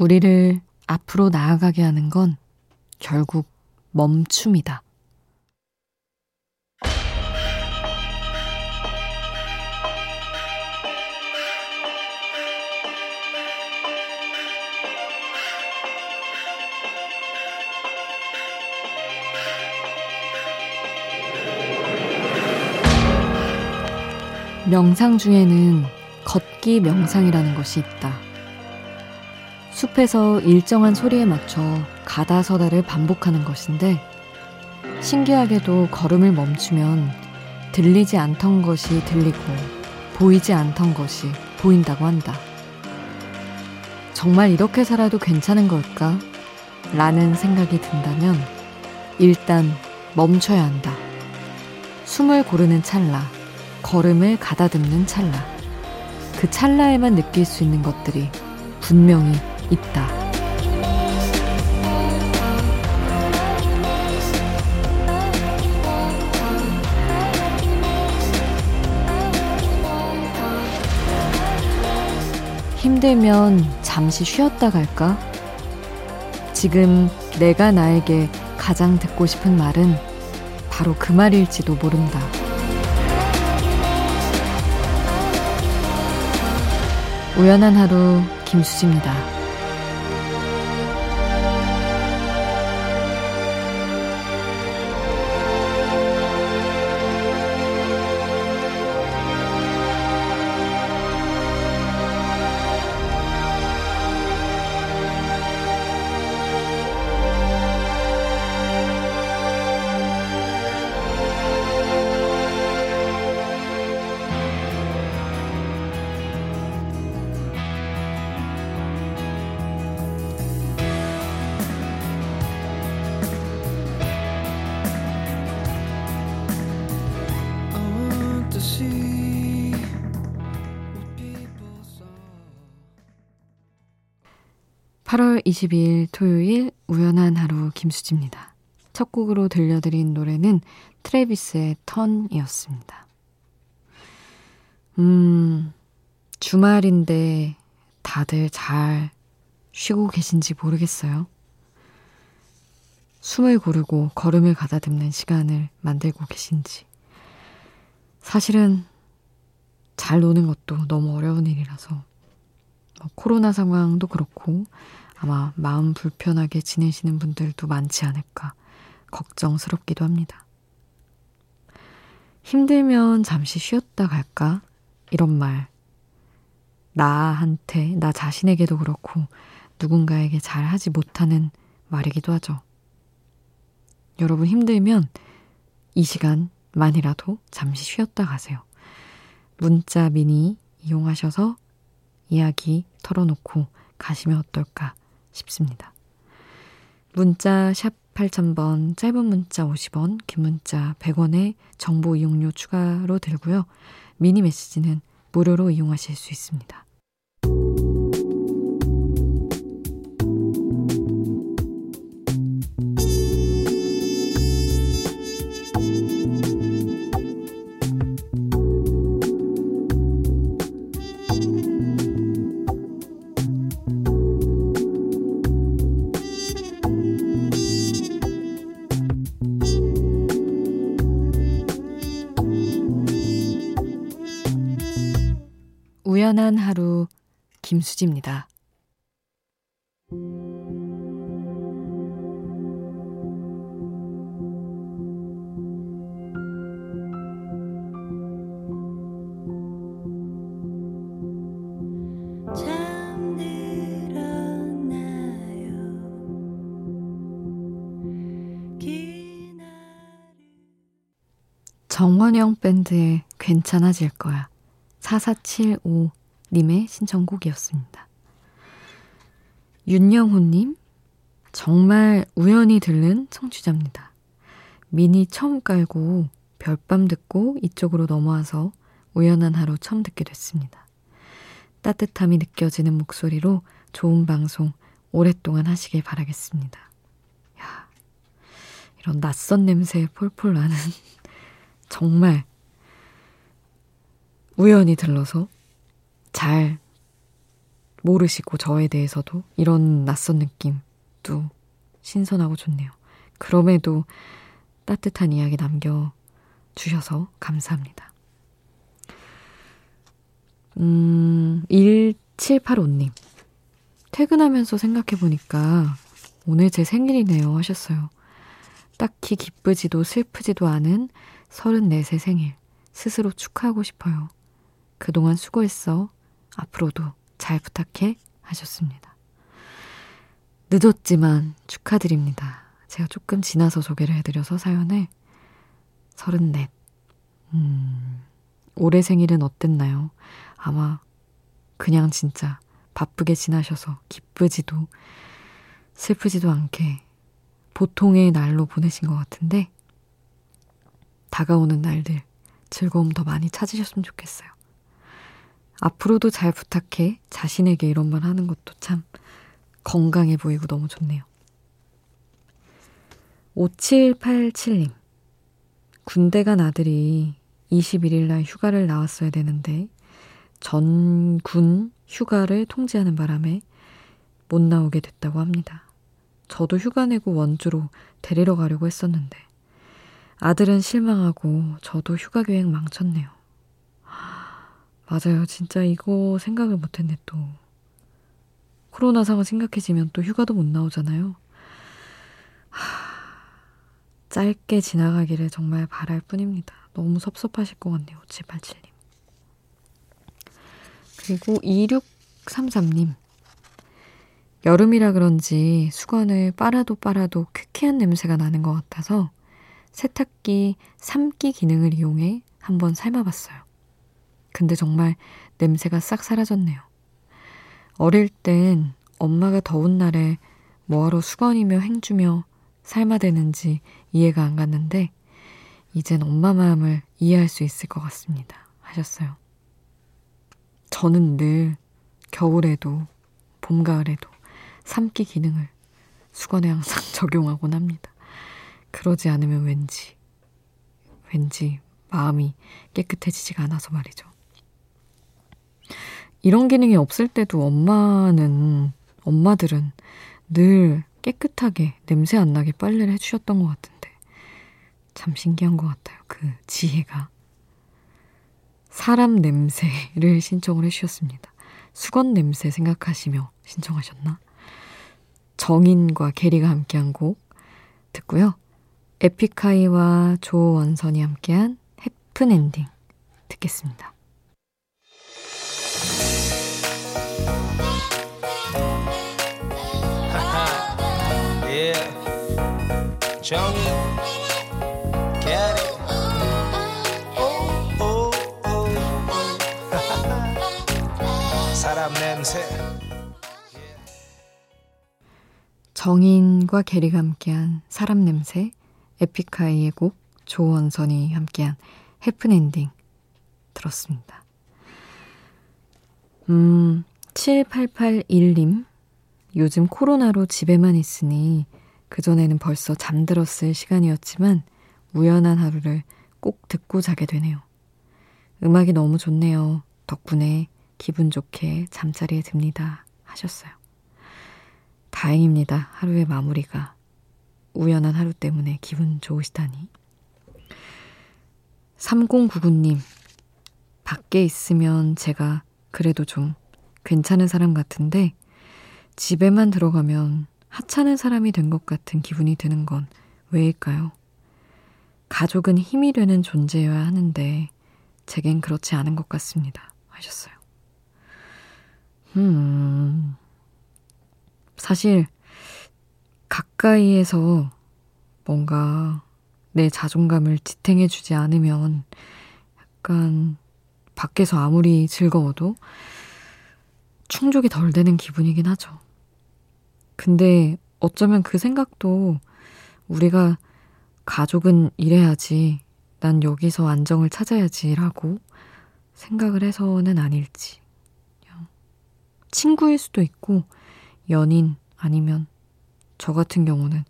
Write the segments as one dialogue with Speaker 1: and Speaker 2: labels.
Speaker 1: 우리를 앞으로 나아가게 하는 건 결국 멈춤이다. 명상 중에는 걷기 명상이라는 것이 있다. 숲에서 일정한 소리에 맞춰 가다 서다를 반복하는 것인데, 신기하게도 걸음을 멈추면 들리지 않던 것이 들리고 보이지 않던 것이 보인다고 한다. 정말 이렇게 살아도 괜찮은 걸까? 라는 생각이 든다면 일단 멈춰야 한다. 숨을 고르는 찰나. 걸음을 가다듬는 찰나. 그 찰나에만 느낄 수 있는 것들이 분명히 있다. 힘들면 잠시 쉬었다 갈까? 지금 내가 나에게 가장 듣고 싶은 말은 바로 그 말일지도 모른다. 우연한 하루 김수지입니다. 8월 22일 토요일 우연한 하루 김수지입니다. 첫 곡으로 들려드린 노래는 트레비스의 턴이었습니다. 음, 주말인데 다들 잘 쉬고 계신지 모르겠어요. 숨을 고르고 걸음을 가다듬는 시간을 만들고 계신지. 사실은 잘 노는 것도 너무 어려운 일이라서 뭐 코로나 상황도 그렇고 아마 마음 불편하게 지내시는 분들도 많지 않을까 걱정스럽기도 합니다. 힘들면 잠시 쉬었다 갈까? 이런 말. 나한테, 나 자신에게도 그렇고 누군가에게 잘 하지 못하는 말이기도 하죠. 여러분 힘들면 이 시간만이라도 잠시 쉬었다 가세요. 문자 미니 이용하셔서 이야기 털어놓고 가시면 어떨까 싶습니다. 문자 샵 8000번, 짧은 문자 50원, 긴 문자 100원의 정보 이용료 추가로 들고요. 미니 메시지는 무료로 이용하실 수 있습니다. 우연한 하루 김수지입니다. 정원영 밴드의 괜찮아질 거야. 4475 님의 신청곡이었습니다. 윤영호님, 정말 우연히 들른 청취자입니다. 미니 처음 깔고 별밤 듣고 이쪽으로 넘어와서 우연한 하루 처음 듣게 됐습니다. 따뜻함이 느껴지는 목소리로 좋은 방송 오랫동안 하시길 바라겠습니다. 야, 이런 낯선 냄새 폴폴 나는 정말 우연히 들러서 잘 모르시고 저에 대해서도 이런 낯선 느낌도 신선하고 좋네요. 그럼에도 따뜻한 이야기 남겨주셔서 감사합니다. 음, 1785님. 퇴근하면서 생각해보니까 오늘 제 생일이네요 하셨어요. 딱히 기쁘지도 슬프지도 않은 34세 생일. 스스로 축하하고 싶어요. 그동안 수고했어. 앞으로도 잘 부탁해. 하셨습니다. 늦었지만 축하드립니다. 제가 조금 지나서 소개를 해드려서 사연을 34. 음, 올해 생일은 어땠나요? 아마 그냥 진짜 바쁘게 지나셔서 기쁘지도 슬프지도 않게 보통의 날로 보내신 것 같은데 다가오는 날들 즐거움 더 많이 찾으셨으면 좋겠어요. 앞으로도 잘 부탁해 자신에게 이런 말 하는 것도 참 건강해 보이고 너무 좋네요. 5787님. 군대 간 아들이 21일 날 휴가를 나왔어야 되는데 전군 휴가를 통지하는 바람에 못 나오게 됐다고 합니다. 저도 휴가 내고 원주로 데리러 가려고 했었는데 아들은 실망하고 저도 휴가 계획 망쳤네요. 맞아요. 진짜 이거 생각을 못했네 또. 코로나 상황 심각해지면 또 휴가도 못 나오잖아요. 하, 짧게 지나가기를 정말 바랄 뿐입니다. 너무 섭섭하실 것 같네요. 5787님. 그리고 2633님. 여름이라 그런지 수건을 빨아도 빨아도 쾌쾌한 냄새가 나는 것 같아서 세탁기 삶기 기능을 이용해 한번 삶아봤어요. 근데 정말 냄새가 싹 사라졌네요. 어릴 땐 엄마가 더운 날에 뭐하러 수건이며 행주며 삶아대는지 이해가 안 갔는데 이젠 엄마 마음을 이해할 수 있을 것 같습니다. 하셨어요. 저는 늘 겨울에도 봄, 가을에도 삶기 기능을 수건에 항상 적용하곤 합니다. 그러지 않으면 왠지, 왠지 마음이 깨끗해지지가 않아서 말이죠. 이런 기능이 없을 때도 엄마는, 엄마들은 늘 깨끗하게 냄새 안 나게 빨래를 해주셨던 것 같은데, 참 신기한 것 같아요. 그 지혜가. 사람 냄새를 신청을 해주셨습니다. 수건 냄새 생각하시며 신청하셨나? 정인과 게리가 함께한 곡 듣고요. 에픽하이와 조원선이 함께한 해픈 엔딩 듣겠습니다. 냄새 정인과 게리가 함께한 사람 냄새, 에픽하이의 곡 조원선이 함께한 해픈엔딩 들었습니다. 음, 7881님, 요즘 코로나로 집에만 있으니 그전에는 벌써 잠들었을 시간이었지만 우연한 하루를 꼭 듣고 자게 되네요. 음악이 너무 좋네요. 덕분에 기분 좋게 잠자리에 듭니다. 하셨어요. 다행입니다. 하루의 마무리가 우연한 하루 때문에 기분 좋으시다니. 3099님, 밖에 있으면 제가 그래도 좀 괜찮은 사람 같은데 집에만 들어가면 하찮은 사람이 된 것 같은 기분이 드는 건 왜일까요? 가족은 힘이 되는 존재여야 하는데 제겐 그렇지 않은 것 같습니다. 하셨어요. 음, 사실 가까이에서 뭔가 내 자존감을 지탱해주지 않으면 약간 밖에서 아무리 즐거워도 충족이 덜 되는 기분이긴 하죠. 근데 어쩌면 그 생각도 우리가 가족은 이래야지, 난 여기서 안정을 찾아야지라고 생각을 해서는 아닐지. 친구일 수도 있고, 연인 아니면 저 같은 경우는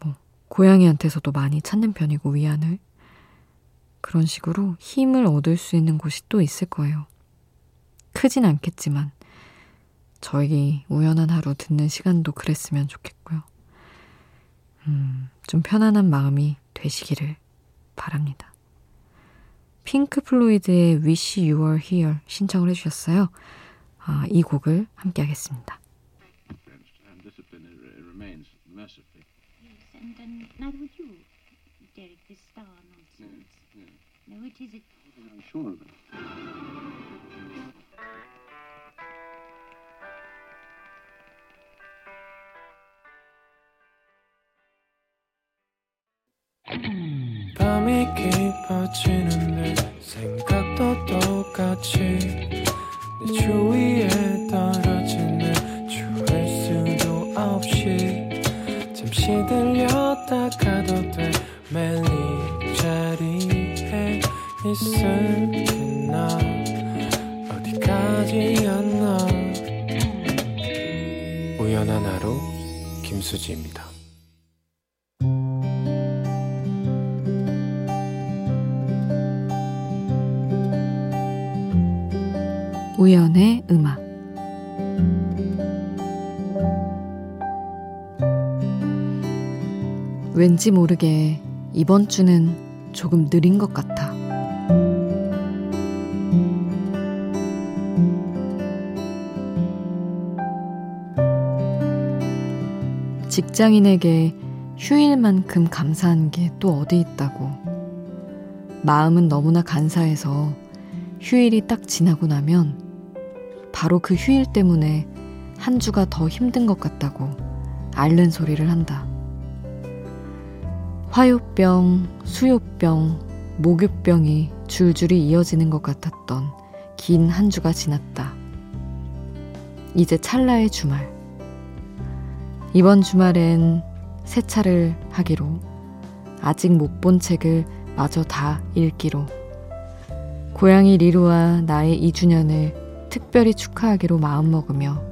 Speaker 1: 뭐 고양이한테서도 많이 찾는 편이고 위안을 그런 식으로 힘을 얻을 수 있는 곳이 또 있을 거예요. 크진 않겠지만 저에게 우연한 하루 듣는 시간도 그랬으면 좋겠고요. 음, 좀 편안한 마음이 되시기를 바랍니다. 핑크 플로이드의 Wish You Were Here 신청을 해주셨어요. 아, 이 곡을 함께 하겠습니다. 밤이 깊어지는 김수지입니다 우연의 음악 왠지 모르게 이번 주는 조금 느린 것 같아. 직장인에게 휴일만큼 감사한 게 또 어디 있다고. 마음은 너무나 간사해서 휴일이 딱 지나고 나면 바로 그 휴일 때문에 한 주가 더 힘든 것 같다고 앓는 소리를 한다. 화요병, 수요병, 목요병이 줄줄이 이어지는 것 같았던 긴 한 주가 지났다. 이제 찰나의 주말. 이번 주말엔 세차를 하기로, 아직 못 본 책을 마저 다 읽기로, 고양이 리루와 나의 2주년을 특별히 축하하기로 마음먹으며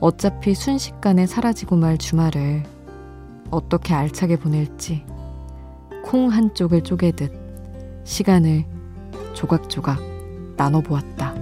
Speaker 1: 어차피 순식간에 사라지고 말 주말을 어떻게 알차게 보낼지 콩 한쪽을 쪼개듯 시간을 조각조각 나눠보았다.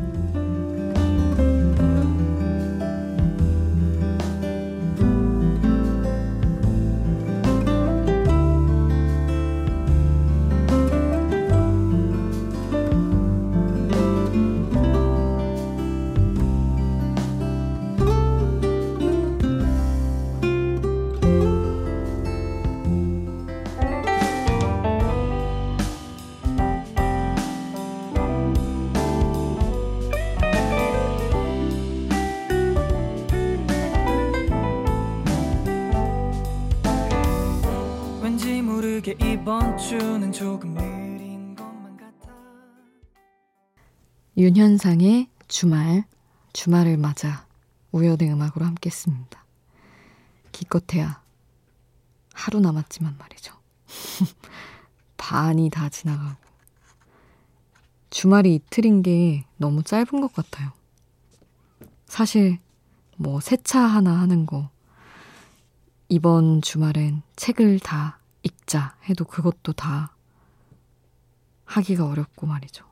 Speaker 1: 이번 주는 조금 느린 것만 같아. 윤현상의 주말, 주말을 맞아 우연의 음악으로 함께 했습니다. 기껏해야 하루 남았지만 말이죠. 반이 다 지나가고. 주말이 이틀인 게 너무 짧은 것 같아요. 사실, 뭐, 세차 하나 하는 거, 이번 주말엔 책을 다 읽자 해도 그것도 다 하기가 어렵고 말이죠.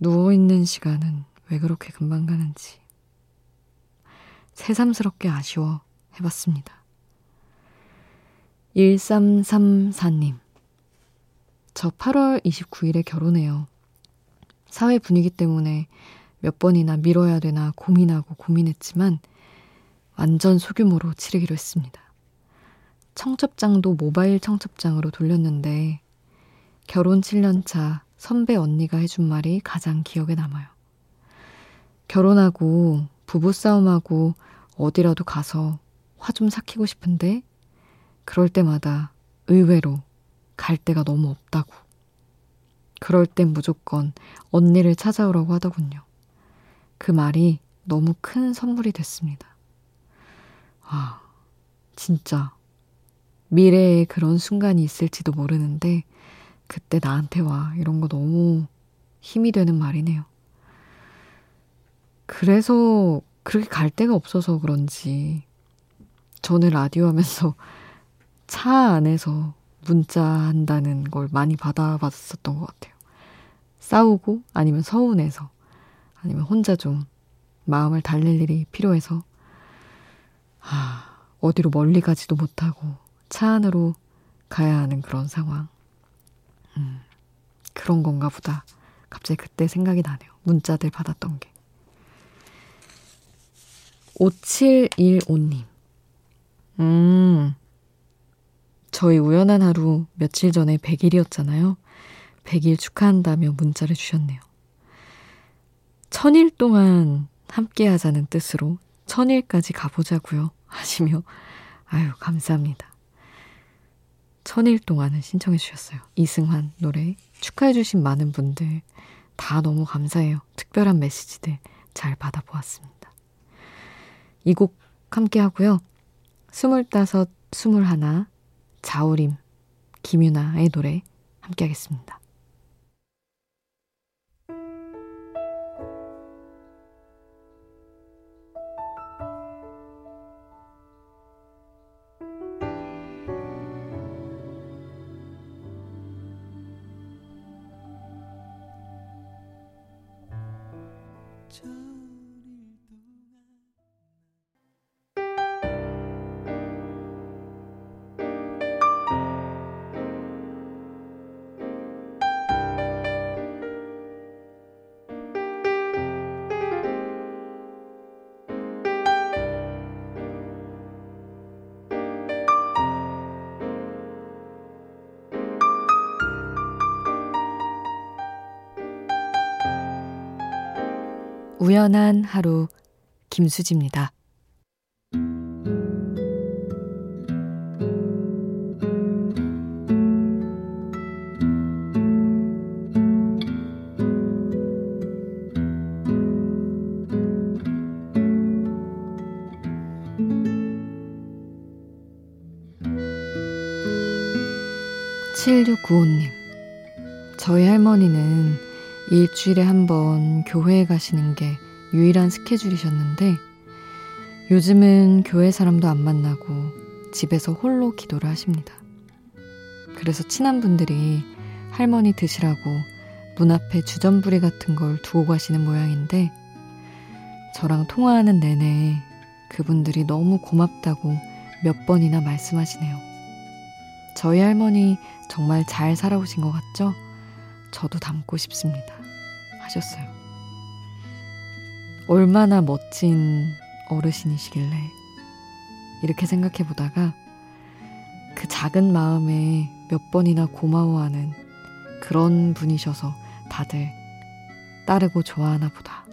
Speaker 1: 누워있는 시간은 왜 그렇게 금방 가는지 새삼스럽게 아쉬워 해봤습니다. 1334님. 저 8월 29일에 결혼해요. 사회 분위기 때문에 몇 번이나 미뤄야 되나 고민하고 고민했지만 완전 소규모로 치르기로 했습니다. 청첩장도 모바일 청첩장으로 돌렸는데 결혼 7년 차 선배 언니가 해준 말이 가장 기억에 남아요. 결혼하고 부부싸움하고 어디라도 가서 화 좀 삭히고 싶은데 그럴 때마다 의외로 갈 데가 너무 없다고. 그럴 땐 무조건 언니를 찾아오라고 하더군요. 그 말이 너무 큰 선물이 됐습니다. 아, 진짜 미래에 그런 순간이 있을지도 모르는데 그때 나한테 와 이런 거 너무 힘이 되는 말이네요. 그래서 그렇게 갈 데가 없어서 그런지 저는 라디오 하면서 차 안에서 문자 한다는 걸 많이 받아봤었던 것 같아요. 싸우고 아니면 서운해서 아니면 혼자 좀 마음을 달랠 일이 필요해서 아, 어디로 멀리 가지도 못하고 차 안으로 가야 하는 그런 상황. 음, 그런 건가 보다. 갑자기 그때 생각이 나네요. 문자들 받았던 게. 5715님. 음, 저희 우연한 하루 며칠 전에 100일이었잖아요. 100일 축하한다며 문자를 주셨네요. 천일 동안 함께 하자는 뜻으로 천일까지 가보자고요. 하시며, 아유, 감사합니다. 천일 동안은 신청해 주셨어요. 이승환 노래. 축하해 주신 많은 분들 다 너무 감사해요. 특별한 메시지들 잘 받아보았습니다. 이 곡 함께 하고요. 스물다섯, 스물하나, 자우림, 김유나의 노래 함께 하겠습니다. 저 우연한 하루 김수지입니다. 7695님, 저희 할머니는 일주일에 한 번 교회에 가시는 게 유일한 스케줄이셨는데 요즘은 교회 사람도 안 만나고 집에서 홀로 기도를 하십니다. 그래서 친한 분들이 할머니 드시라고 문 앞에 주전부리 같은 걸 두고 가시는 모양인데 저랑 통화하는 내내 그분들이 너무 고맙다고 몇 번이나 말씀하시네요. 저희 할머니 정말 잘 살아오신 것 같죠? 저도 닮고 싶습니다. 하셨어요. 얼마나 멋진 어르신이시길래 이렇게 생각해 보다가 그 작은 마음에 몇 번이나 고마워하는 그런 분이셔서 다들 따르고 좋아하나 보다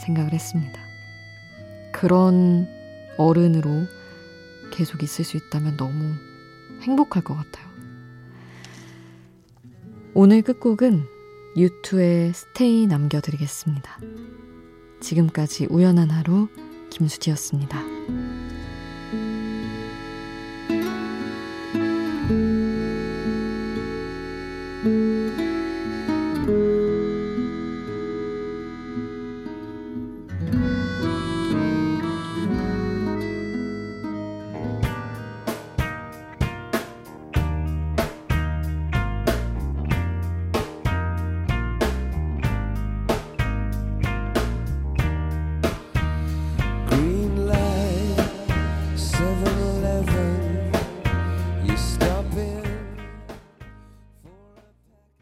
Speaker 1: 생각을 했습니다. 그런 어른으로 계속 있을 수 있다면 너무 행복할 것 같아요. 오늘 끝곡은 유투의 스테이 남겨드리겠습니다. 지금까지 우연한 하루 김수지였습니다.